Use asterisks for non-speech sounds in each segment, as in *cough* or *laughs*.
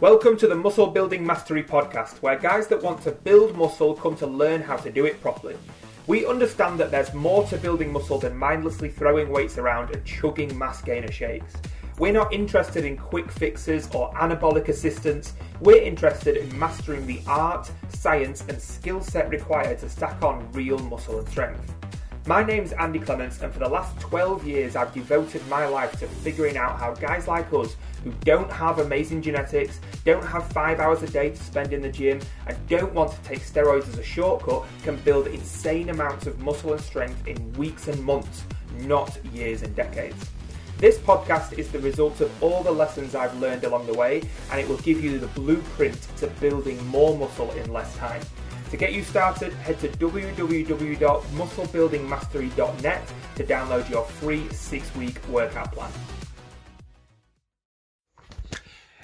Welcome to the Muscle Building Mastery Podcast, where guys that want to build muscle come to learn how to do it properly. We understand that there's more to building muscle than mindlessly throwing weights around and chugging mass gainer shakes. We're not interested in quick fixes or anabolic assistance. We're interested in mastering the art, science, and skill set required to stack on real muscle and strength. My name's Andy Clements, and for the last 12 years, I've devoted my life to figuring out how guys like us who don't have amazing genetics, don't have five hours a day to spend in the gym, and don't want to take steroids as a shortcut can build insane amounts of muscle and strength in weeks and months, not years and decades. This podcast is the result of all the lessons I've learned along the way, and it will give you the blueprint to building more muscle in less time. To get you started, head to www.musclebuildingmastery.net to download your free six week workout plan.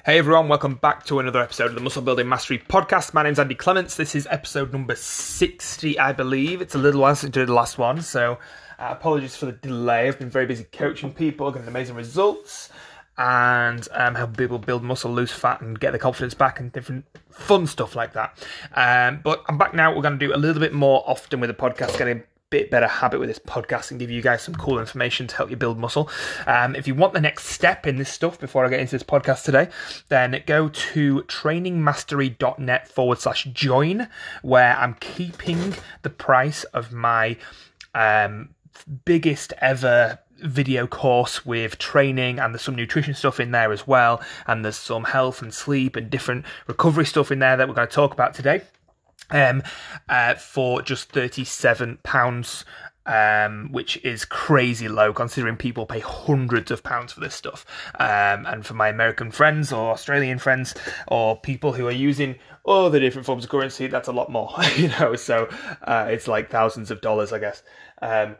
Hey everyone, welcome back to another episode of the Muscle Building Mastery Podcast. My name's Andy Clements. This is episode number 60, I believe. It's a little while since I did the last one, so uh, apologies for the delay. I've been very busy coaching people, getting amazing results and um, help people build muscle, lose fat, and get the confidence back, and different fun stuff like that. Um, but I'm back now. We're going to do a little bit more often with the podcast, getting a bit better habit with this podcast and give you guys some cool information to help you build muscle. Um, if you want the next step in this stuff before I get into this podcast today, then go to trainingmastery.net forward slash join, where I'm keeping the price of my um, biggest ever video course with training and there's some nutrition stuff in there as well and there's some health and sleep and different recovery stuff in there that we're going to talk about today um uh, for just 37 pounds um, which is crazy low considering people pay hundreds of pounds for this stuff. Um, and for my American friends or Australian friends or people who are using all the different forms of currency, that's a lot more, *laughs* you know. So uh, it's like thousands of dollars, I guess. Um,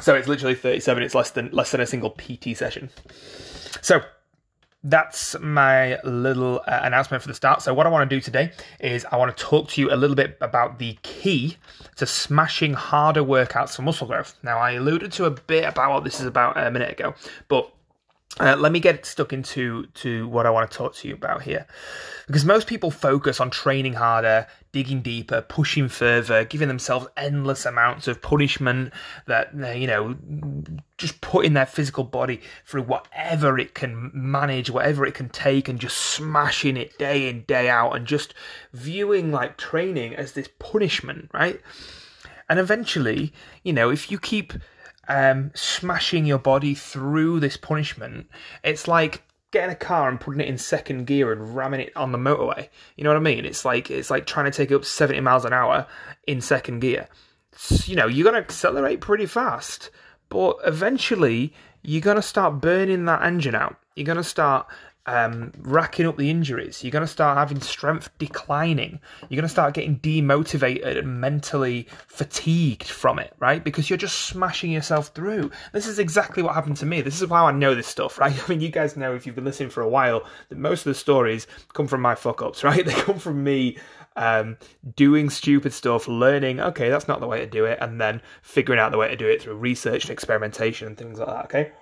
so it's literally 37. It's less than less than a single PT session. So that's my little uh, announcement for the start. So what I want to do today is I want to talk to you a little bit about the key to smashing harder workouts for muscle growth. Now I alluded to a bit about what this is about a minute ago, but uh, let me get stuck into to what I want to talk to you about here, because most people focus on training harder, digging deeper, pushing further, giving themselves endless amounts of punishment that you know, just putting their physical body through whatever it can manage, whatever it can take, and just smashing it day in day out, and just viewing like training as this punishment, right? And eventually, you know, if you keep um, smashing your body through this punishment, it's like getting a car and putting it in second gear and ramming it on the motorway. You know what I mean? It's like it's like trying to take it up 70 miles an hour in second gear. It's, you know, you're to accelerate pretty fast, but eventually you're to start burning that engine out. You're to start um, racking up the injuries. You're going to start having strength declining. You're going to start getting demotivated and mentally fatigued from it, right? Because you're just smashing yourself through. This is exactly what happened to me. This is how I know this stuff, *laughs* right? I mean, you guys know if you've been listening for a while that most of the stories come from my fuck ups, *laughs* right? They come from me um, doing stupid stuff, learning, okay, that's not the way to do it, and then figuring out the way to do it through research and experimentation and things like that, okay?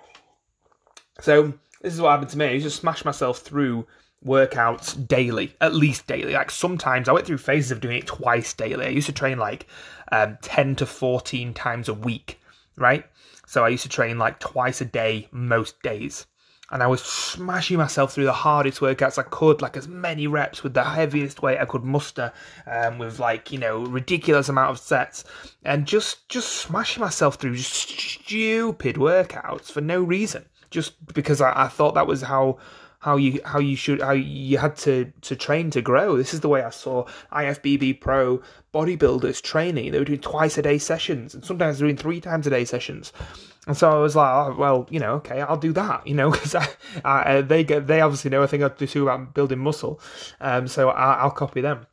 So, this is what happened to me. I used to smash myself through workouts daily, at least daily. Like sometimes I went through phases of doing it twice daily. I used to train like um, 10 to 14 times a week, right? So I used to train like twice a day most days. And I was smashing myself through the hardest workouts I could, like as many reps with the heaviest weight I could muster, um, with like you know ridiculous amount of sets, and just just smashing myself through just stupid workouts for no reason just because I, I thought that was how how you how you should how you had to to train to grow. This is the way I saw IFBB Pro bodybuilders training. They were doing twice a day sessions, and sometimes doing three times a day sessions. And so I was like, oh, well, you know, okay, I'll do that, you know, *laughs* because uh, they get they obviously know a thing or two about building muscle, um, so I, I'll copy them.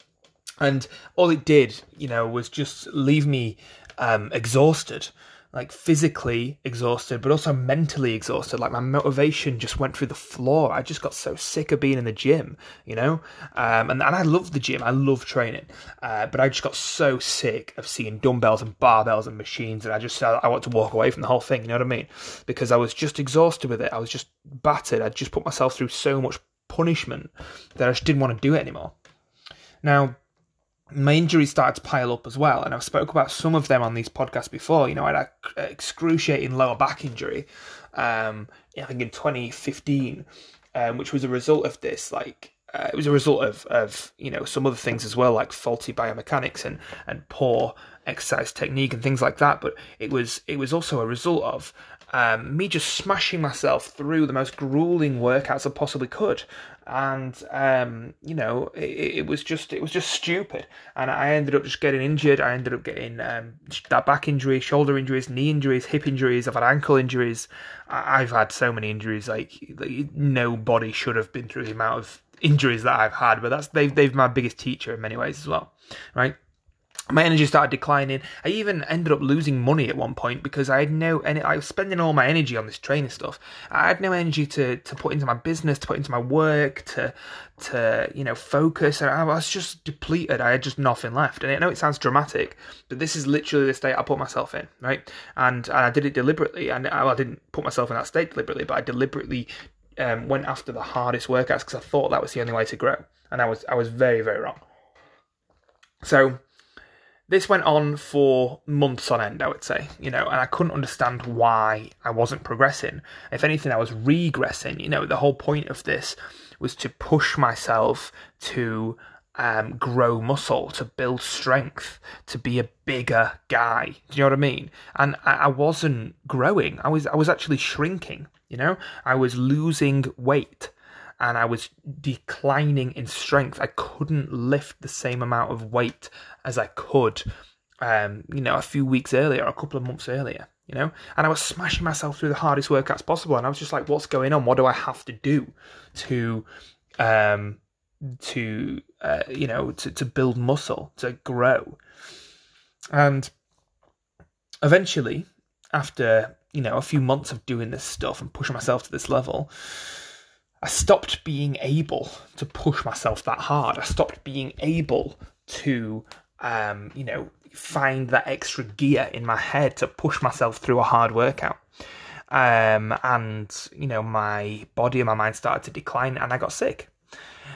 And all it did, you know, was just leave me um, exhausted like physically exhausted, but also mentally exhausted. Like my motivation just went through the floor. I just got so sick of being in the gym, you know. Um, and and I love the gym. I love training, uh, but I just got so sick of seeing dumbbells and barbells and machines, and I just I want to walk away from the whole thing. You know what I mean? Because I was just exhausted with it. I was just battered. I just put myself through so much punishment that I just didn't want to do it anymore. Now, my injuries started to pile up as well, and I've spoke about some of them on these podcasts before. You know, I had an excruciating lower back injury, um, I think in 2015, um, which was a result of this. Like, uh, it was a result of of you know some other things as well, like faulty biomechanics and and poor exercise technique and things like that. But it was it was also a result of um, me just smashing myself through the most grueling workouts I possibly could, and um, you know it, it, was just it was just stupid, and I ended up just getting injured. I ended up getting um, that back injury, shoulder injuries, knee injuries, hip injuries. I've had ankle injuries. I, have had so many injuries. Like, like nobody should have been through the amount of injuries that I've had, but that's they've they've my biggest teacher in many ways as well, right? My energy started declining. I even ended up losing money at one point because I had no, and I was spending all my energy on this training stuff. I had no energy to to put into my business, to put into my work, to to you know focus. And I was just depleted. I had just nothing left. And I know it sounds dramatic, but this is literally the state I put myself in, right? And, and I did it deliberately. And I, I didn't put myself in that state deliberately, but I deliberately um, went after the hardest workouts because I thought that was the only way to grow. And I was I was very very wrong. So this went on for months on end, I would say, you know, and I couldn't understand why I wasn't progressing. If anything, I was regressing. You know, the whole point of this was to push myself to um, grow muscle, to build strength, to be a bigger guy. Do you know what I mean? And I, I wasn't growing. I was I was actually shrinking. You know, I was losing weight and I was declining in strength. I couldn't lift the same amount of weight as I could, um, you know, a few weeks earlier, a couple of months earlier, you know. And I was smashing myself through the hardest workouts possible, and I was just like, "What's going on? What do I have to do to, um, to, uh, you know, to to build muscle, to grow?" And eventually, after you know a few months of doing this stuff and pushing myself to this level I stopped being able to push myself that hard. I stopped being able to, um, you know, find that extra gear in my head to push myself through a hard workout. Um, and, you know, my body and my mind started to decline and I got sick.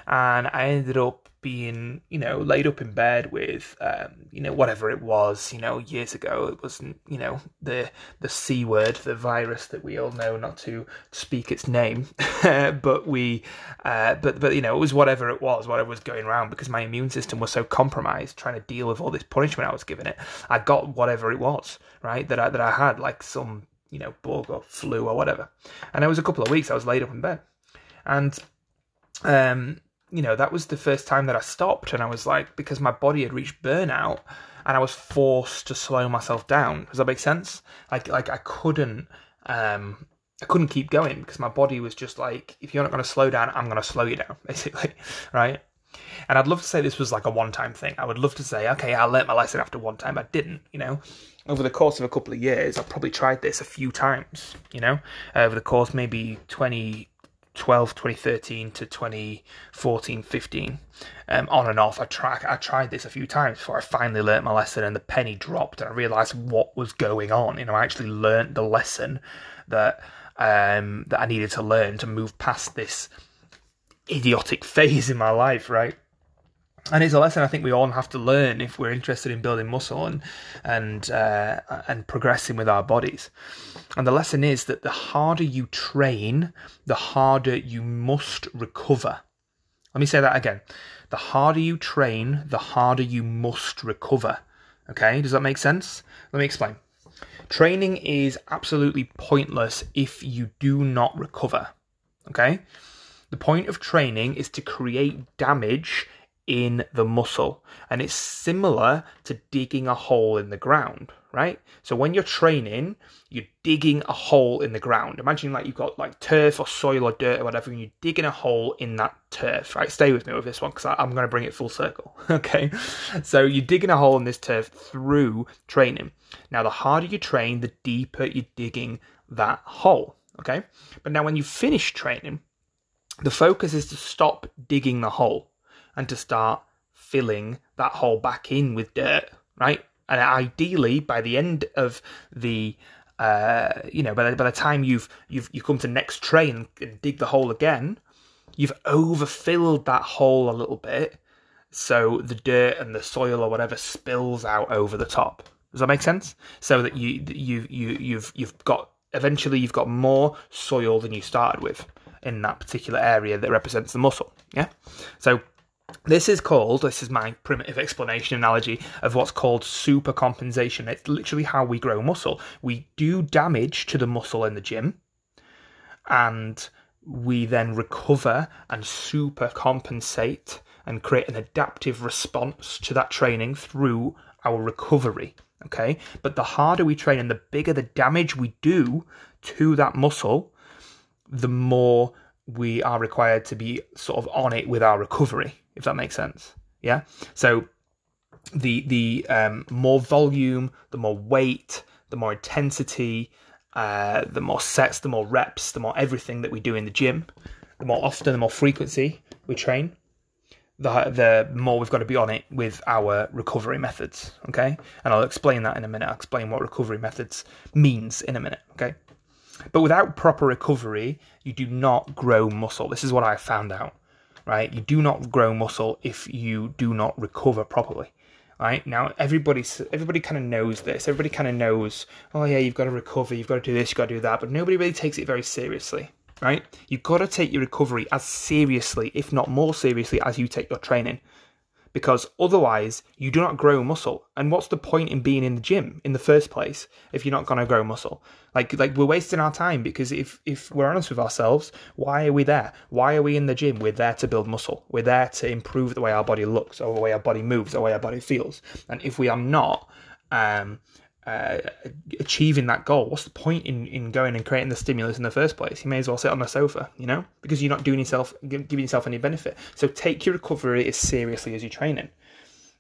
And I ended up being, you know, laid up in bed with, um, you know, whatever it was, you know, years ago. It wasn't, you know, the the c word, the virus that we all know not to speak its name, *laughs* but we, uh, but but you know, it was whatever it was, whatever was going around, because my immune system was so compromised, trying to deal with all this punishment I was giving it. I got whatever it was, right, that I that I had, like some, you know, bug or flu or whatever, and it was a couple of weeks I was laid up in bed, and um you know, that was the first time that I stopped and I was like, because my body had reached burnout and I was forced to slow myself down. Does that make sense? Like, like I couldn't, um, I couldn't keep going because my body was just like, if you're not going to slow down, I'm going to slow you down, *laughs* basically, right? And I'd love to say this was like a one time thing. I would love to say, okay, I learnt my lesson after one time. I didn't, you know. Over the course of a couple of years, I probably tried this a few times, you know, over the course maybe 20, 12 2013 to 2014 15 um, on and off. I tried I tried this a few times before I finally learnt my lesson and the penny dropped and I realized what was going on. You know I actually learnt the lesson that um, that I needed to learn to move past this idiotic *laughs* phase in my life right and it's a lesson I think we all have to learn if we're interested in building muscle and and uh, and progressing with our bodies. And the lesson is that the harder you train, the harder you must recover. Let me say that again. The harder you train, the harder you must recover. Okay, does that make sense? Let me explain. Training is absolutely pointless if you do not recover. Okay? The point of training is to create damage in the muscle. And it's similar to digging a hole in the ground, right? So when you're training, you're digging a hole in the ground. Imagine like you've got like turf or soil or dirt or whatever, and you're digging a hole in that turf, right? Stay with me with this one because I'm going to bring it full circle, *laughs* okay? So you're digging a hole in this turf through training. Now, the harder you train, the deeper you're digging that hole, okay? But now when you finish training, the focus is to stop digging the hole and to start filling that hole back in with dirt, right? And ideally, by the end of the uh, you know, by the, by the time you've you've you come to next train and dig the hole again, you've overfilled that hole a little bit, so the dirt and the soil or whatever spills out over the top. Does that make sense? So that you you you you've you've got eventually you've got more soil than you started with in that particular area that represents the muscle. Yeah. So this is called, this is my primitive explanation analogy of what's called supercompensation. It's literally how we grow muscle. We do damage to the muscle in the gym and we then recover and supercompensate and create an adaptive response to that training through our recovery. Okay, but the harder we train and the bigger the damage we do to that muscle, the more we are required to be sort of on it with our recovery, if that makes sense. Yeah. So the the um, more volume, the more weight, the more intensity, uh, the more sets, the more reps, the more everything that we do in the gym, the more often, the more frequency we train, the the more we've got to be on it with our recovery methods. Okay, and I'll explain that in a minute. I'll explain what recovery methods means in a minute. Okay, but without proper recovery, you do not grow muscle. This is what I found out. Right, you do not grow muscle if you do not recover properly right? Now everybody everybody kind of knows this. Everybody kind of knows oh yeah you've got to recover you've got to do this you've got to do that but nobody really takes it very seriously right? You've got to take your recovery as seriously if not more seriously as you take your training because otherwise you do not grow muscle. And what's the point in being in the gym in the first place if you're not going to grow muscle? Like like we're wasting our time because if if we're honest with ourselves, why are we there? Why are we in the gym? We're there to build muscle. We're there to improve the way our body looks, or the way our body moves, or the way our body feels. And if we are not um, uh, achieving that goal, what's the point in, in going and creating the stimulus in the first place? You may as well sit on the sofa, you know, because you're not doing yourself, giving yourself any benefit. So take your recovery as seriously as your training,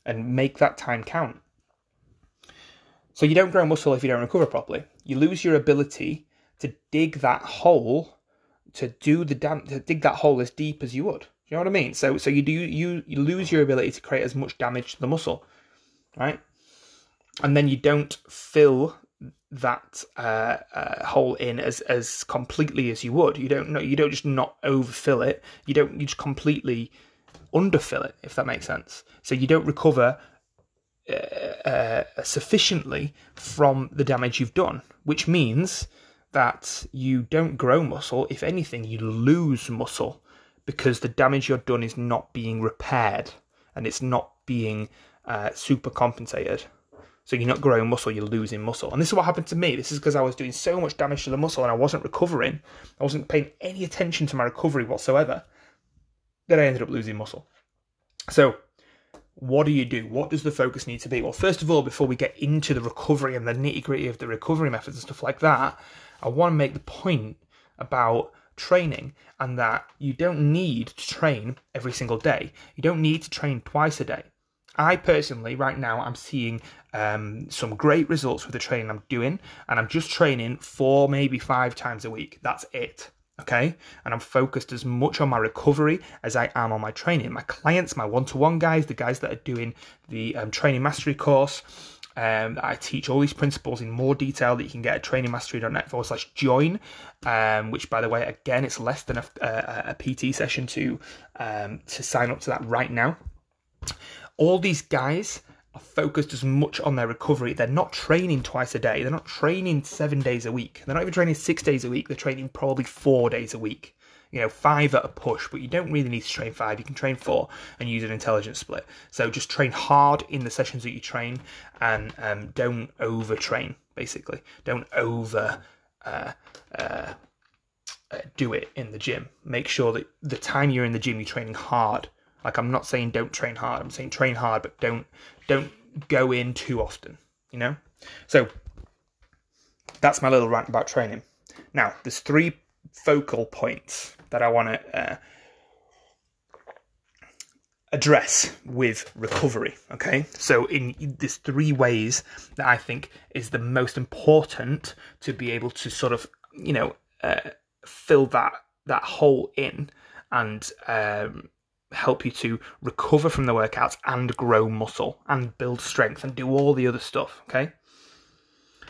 and make that time count. So you don't grow muscle if you don't recover properly. You lose your ability to dig that hole, to do the dam- to dig that hole as deep as you would. You know what I mean? So so you do you, you lose your ability to create as much damage to the muscle, right? And then you don't fill that uh, uh, hole in as as completely as you would. You don't know. You don't just not overfill it. You don't. You just completely underfill it. If that makes sense. So you don't recover uh, uh, sufficiently from the damage you've done, which means that you don't grow muscle. If anything, you lose muscle because the damage you've done is not being repaired and it's not being uh, super compensated. So you're not growing muscle, you're losing muscle. And this is what happened to me. This is because I was doing so much damage to the muscle and I wasn't recovering. I wasn't paying any attention to my recovery whatsoever. That I ended up losing muscle. So, what do you do? What does the focus need to be? Well, first of all, before we get into the recovery and the nitty gritty of the recovery methods and stuff like that, I want to make the point about training and that you don't need to train every single day. You don't need to train twice a day. I personally, right now, I'm seeing um, some great results with the training I'm doing, and I'm just training four, maybe five times a week. That's it. Okay, and I'm focused as much on my recovery as I am on my training. My clients, my one-to-one guys, the guys that are doing the um, training mastery course, um, I teach all these principles in more detail that you can get at trainingmastery.net forward slash join, um, which by the way, again, it's less than a, a, a PT session to um, to sign up to that right now all these guys are focused as much on their recovery. They're not training twice a day. They're not training seven days a week. They're not even training six days a week. They're training probably four days a week. You know, five at a push, but you don't really need to train five. You can train four and use an intelligence split. So just train hard in the sessions that you train and um, don't overtrain, basically. Don't over uh, uh, uh, do it in the gym. Make sure that the time you're in the gym, you're training hard like I'm not saying don't train hard. I'm saying train hard, but don't don't go in too often. You know. So that's my little rant about training. Now there's three focal points that I want to uh, address with recovery. Okay, so in there's three ways that I think is the most important to be able to sort of you know uh, fill that that hole in and um, help you to recover from the workouts and grow muscle and build strength and do all the other stuff. Okay.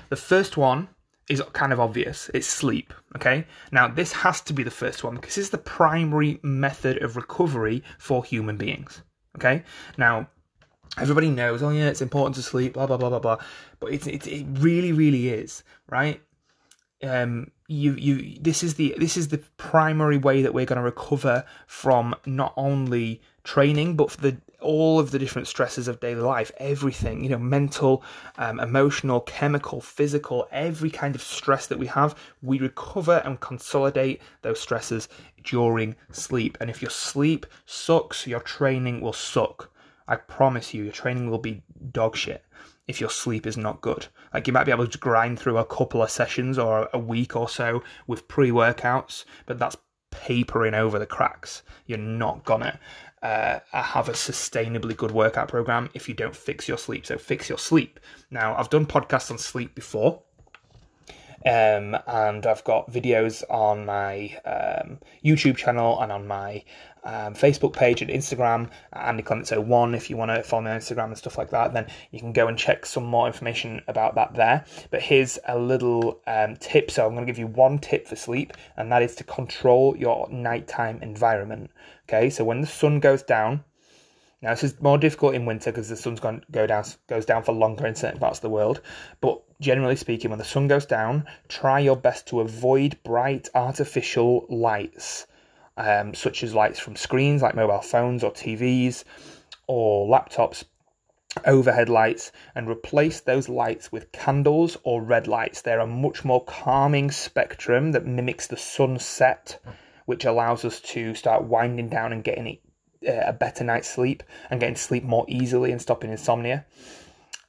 The first one is kind of obvious. It's sleep. Okay. Now, this has to be the first one because it's the primary method of recovery for human beings. Okay. Now, everybody knows, oh, yeah, it's important to sleep, blah, blah, blah, blah, blah. But it's, it, it really, really is, right? Um, you, you, this is the, this is the primary way that we're going to recover from not only training, but for the all of the different stresses of daily life, everything, you know, mental, um, emotional, chemical, physical, every kind of stress that we have, we recover and consolidate those stresses during sleep. And if your sleep sucks, your training will suck. I promise you, your training will be dog shit if your sleep is not good. Like you might be able to grind through a couple of sessions or a week or so with pre workouts, but that's papering over the cracks. You're not gonna uh, have a sustainably good workout program if you don't fix your sleep. So fix your sleep. Now, I've done podcasts on sleep before. Um, and I've got videos on my um, YouTube channel and on my um, Facebook page and Instagram, Andy Clements 01. If you want to follow me on Instagram and stuff like that, then you can go and check some more information about that there. But here's a little um, tip. So I'm going to give you one tip for sleep, and that is to control your nighttime environment. Okay, so when the sun goes down, now this is more difficult in winter because the sun's going to go down goes down for longer in certain parts of the world. But generally speaking, when the sun goes down, try your best to avoid bright artificial lights, um, such as lights from screens like mobile phones or TVs or laptops, overhead lights, and replace those lights with candles or red lights. They're a much more calming spectrum that mimics the sunset which allows us to start winding down and getting uh, a better night's sleep and getting sleep more easily and stopping insomnia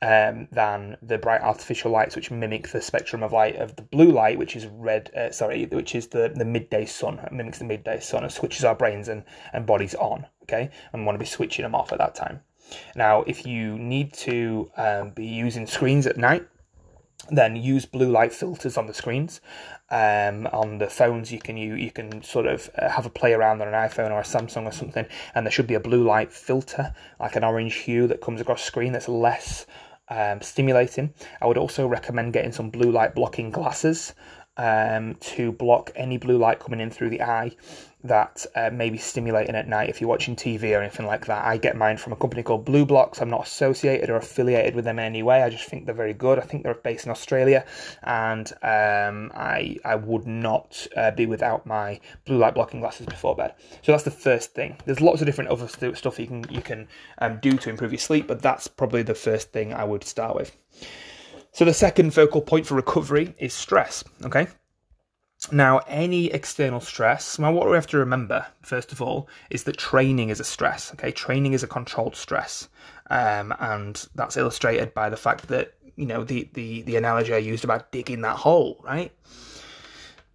um, than the bright artificial lights, which mimic the spectrum of light of the blue light, which is red. Uh, sorry, which is the the midday sun. It mimics the midday sun and switches our brains and and bodies on. Okay, and want to be switching them off at that time. Now, if you need to um, be using screens at night, then use blue light filters on the screens. Um, on the phones, you can you you can sort of uh, have a play around on an iPhone or a Samsung or something, and there should be a blue light filter, like an orange hue that comes across screen that's less um, stimulating. I would also recommend getting some blue light blocking glasses um, to block any blue light coming in through the eye that uh, may be stimulating at night if you're watching TV or anything like that. I get mine from a company called BlueBlox. I'm not associated or affiliated with them in any way. I just think they're very good. I think they're based in Australia, and um, I I would not uh, be without my blue light blocking glasses before bed. So that's the first thing. There's lots of different other stuff you can you can um, do to improve your sleep, but that's probably the first thing I would start with. So the second focal point for recovery is stress. Okay. Now, any external stress, well, what we have to remember, first of all, is that training is a stress. Okay, training is a controlled stress, um, and that's illustrated by the fact that you know the, the the analogy I used about digging that hole, right?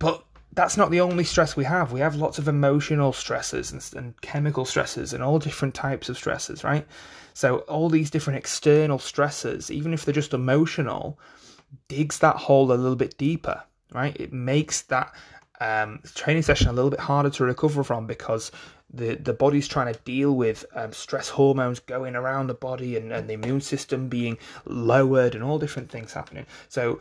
But that's not the only stress we have. We have lots of emotional stresses and, and chemical stresses and all different types of stresses, right? So all these different external stresses, even if they're just emotional, digs that hole a little bit deeper right? It makes that um, training session a little bit harder to recover from because the, the body's trying to deal with um, stress hormones going around the body and, and the immune system being lowered and all different things happening. So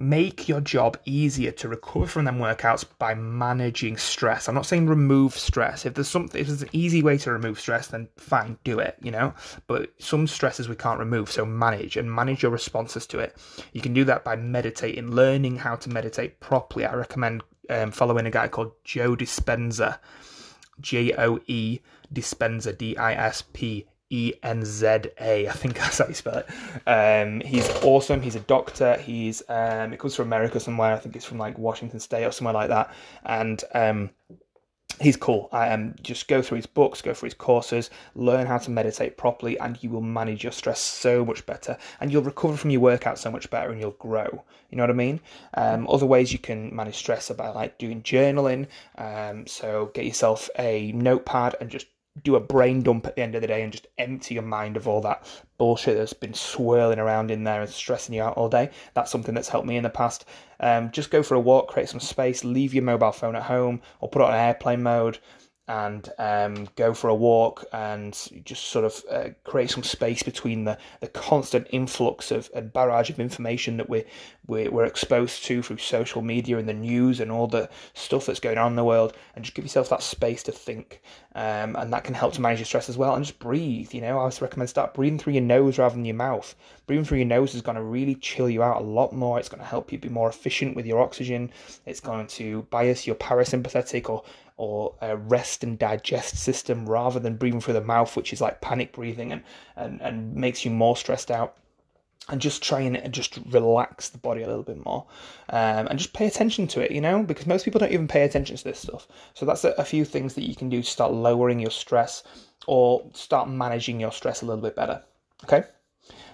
make your job easier to recover from them workouts by managing stress. I'm not saying remove stress. If there's something, if there's an easy way to remove stress, then fine, do it, you know. But some stresses we can't remove, so manage and manage your responses to it. You can do that by meditating, learning how to meditate properly. I recommend um, following a guy called Joe Dispenza, J O E Dispenza, D I S P E N Z A. I think *laughs* that's how you spell it. Um, he's awesome. He's a doctor. He's um, it comes from America somewhere. I think it's from like Washington State or somewhere like that. And um, he's cool. Um, just go through his books, go through his courses, learn how to meditate properly, and you will manage your stress so much better, and you'll recover from your workout so much better, and you'll grow. You know what I mean? Um, other ways you can manage stress are by like doing journaling. Um, so get yourself a notepad and just do a brain dump at the end of the day and just empty your mind of all that bullshit that's been swirling around in there and stressing you out all day. That's something that's helped me in the past. Um, just go for a walk, create some space, leave your mobile phone at home or put it on airplane mode. And um, go for a walk and just sort of uh, create some space between the, the constant influx of a barrage of information that we're, we're, we're exposed to through social media and the news and all the stuff that's going on in the world and just give yourself that space to think um, and that can help to manage your stress as well and just breathe you know? I always recommend start breathing through your nose rather than your mouth. Breathing through your nose is going to really chill you out a lot more it's going to help you be more efficient with your oxygen it's going to bias your parasympathetic or or a rest and digest system rather than breathing through the mouth, which is like panic breathing and, and, and makes you more stressed out. And just try and just relax the body a little bit more, um, and just pay attention to it, you know, because most people don't even pay attention to this stuff. So that's a, a few things that you can do to start lowering your stress or start managing your stress a little bit better. Okay.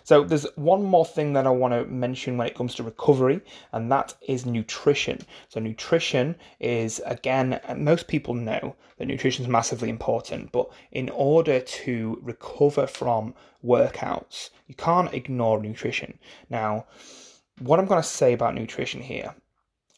So there's one more thing that I want to mention when it comes to recovery, and that is nutrition. So nutrition is again, most people know that nutrition is massively important, but in order to recover from workouts, you can't ignore nutrition. Now, what I'm going to say about nutrition here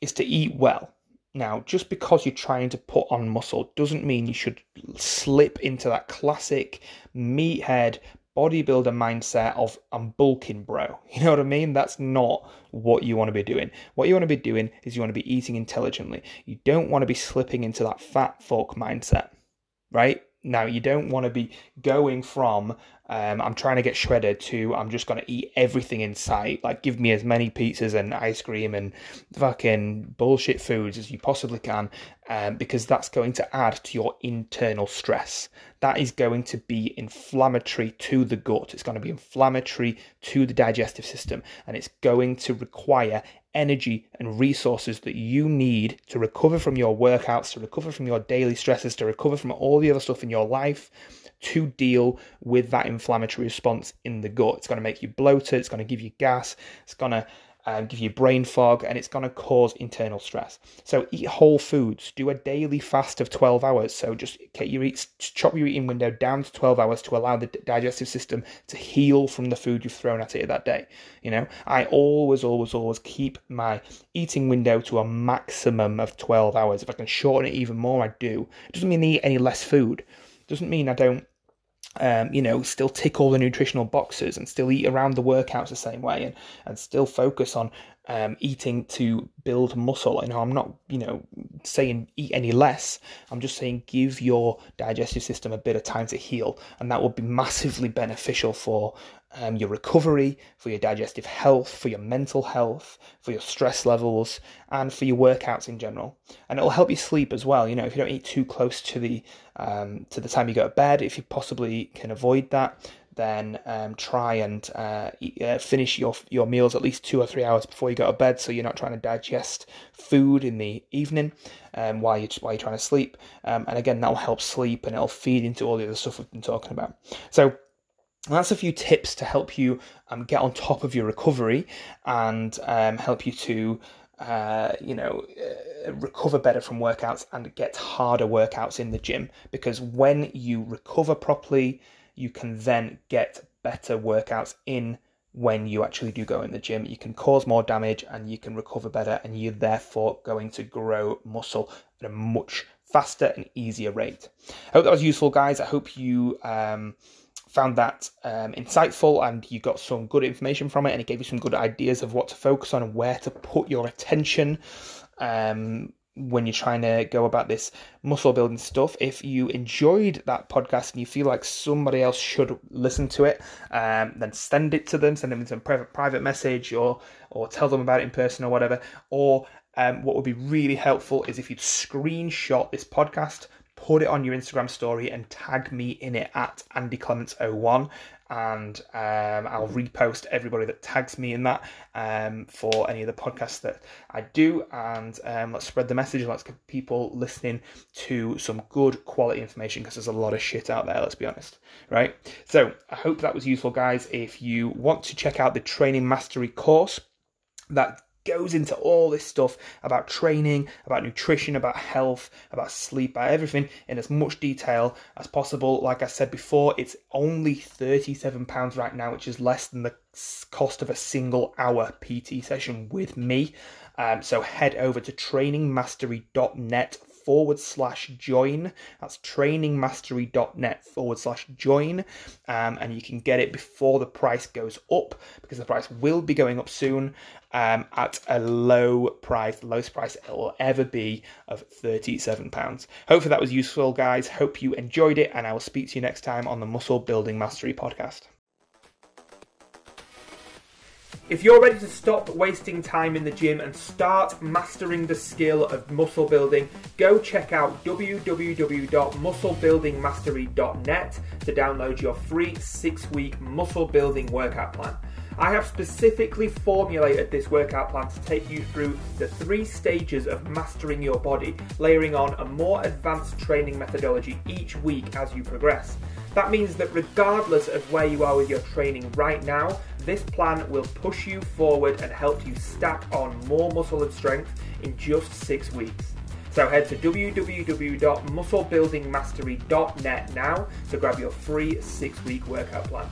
is to eat well. Now, just because you're trying to put on muscle doesn't mean you should slip into that classic meathead bodybuilder mindset of I'm bulking, bro. *laughs* You know what I mean? That's not what you want to be doing. What you want to be doing is you want to be eating intelligently. You don't want to be slipping into that fat fuck mindset, right? Now, you don't want to be going from um, I'm trying to get shredded to I'm just going to eat everything in sight. Like, give me as many pizzas and ice cream and fucking bullshit foods as you possibly can, um, because that's going to add to your internal stress. That is going to be inflammatory to the gut. It's going to be inflammatory to the digestive system, and it's going to require energy and resources that you need to recover from your workouts, to recover from your daily stresses, to recover from all the other stuff in your life to deal with that inflammatory response in the gut. It's going to make you bloated, it's going to give you gas, it's going to um, give you brain fog, and it's going to cause internal stress. So eat whole foods. Do a daily fast of 12 hours. So just get your eat, chop your eating window down to 12 hours to allow the digestive system to heal from the food you've thrown at it that day. You know, I always, always, always keep my eating window to a maximum of 12 hours. If I can shorten it even more, I do. It doesn't mean I eat any less food. It doesn't mean I don't um, you know, still tick all the nutritional boxes and still eat around the workouts the same way and, and still focus on um, eating to build muscle. You know, I'm not, you know, saying eat any less. I'm just saying give your digestive system a bit of time to heal, and that will be massively beneficial for um, your recovery, for your digestive health, for your mental health, for your stress levels, and for your workouts in general. And it'll help you sleep as well. You know, if you don't eat too close to the um, to the time you go to bed, if you possibly can avoid that, then um, try and uh, eat, uh, finish your your meals at least two or three hours before you go to bed, so you're not trying to digest food in the evening um, while you while you're trying to sleep. Um, and again, that'll help sleep and it'll feed into all the other stuff we've been talking about. So that's a few tips to help you um, get on top of your recovery and um, help you to uh, you know uh, recover better from workouts and get harder workouts in the gym because when you recover properly you can then get better workouts in when you actually do go in the gym. You can cause more damage and you can recover better and you're therefore going to grow muscle at a much faster and easier rate. I hope that was useful guys. I hope you um, found that um, insightful and you got some good information from it and it gave you some good ideas of what to focus on and where to put your attention. Um, when you're trying to go about this muscle building stuff. If you enjoyed that podcast and you feel like somebody else should listen to it, um, then send it to them, send them a private, private message or, or tell them about it in person or whatever. Or um, what would be really helpful is if you'd screenshot this podcast, put it on your Instagram story and tag me in it at Andy Clements 01 and um, I'll repost everybody that tags me in that um, for any of the podcasts that I do. And um, let's spread the message. Let's get people listening to some good quality information because there's a lot of shit out there. Let's be honest, right? So I hope that was useful, guys. If you want to check out the Training Mastery course, that goes into all this stuff about training, about nutrition, about health, about sleep, about everything in as much detail as possible. Like I said before, it's only £37 right now, which is less than the cost of a single hour PT session with me. Um, so head over to trainingmastery.net forward slash join. That's trainingmastery.net forward slash join. Um, and you can get it before the price goes up because the price will be going up soon um, at a low price, the lowest price it will ever be of £37. Hopefully that was useful, guys. Hope you enjoyed it, and I will speak to you next time on the Muscle Building Mastery podcast. If you're ready to stop wasting time in the gym and start mastering the skill of muscle building, go check out www.musclebuildingmastery.net to download your free six week muscle building workout plan. I have specifically formulated this workout plan to take you through the three stages of mastering your body, layering on a more advanced training methodology each week as you progress. That means that regardless of where you are with your training right now, this plan will push you forward and help you stack on more muscle and strength in just six weeks. So head to www.musclebuildingmastery.net now to grab your free six week workout plan.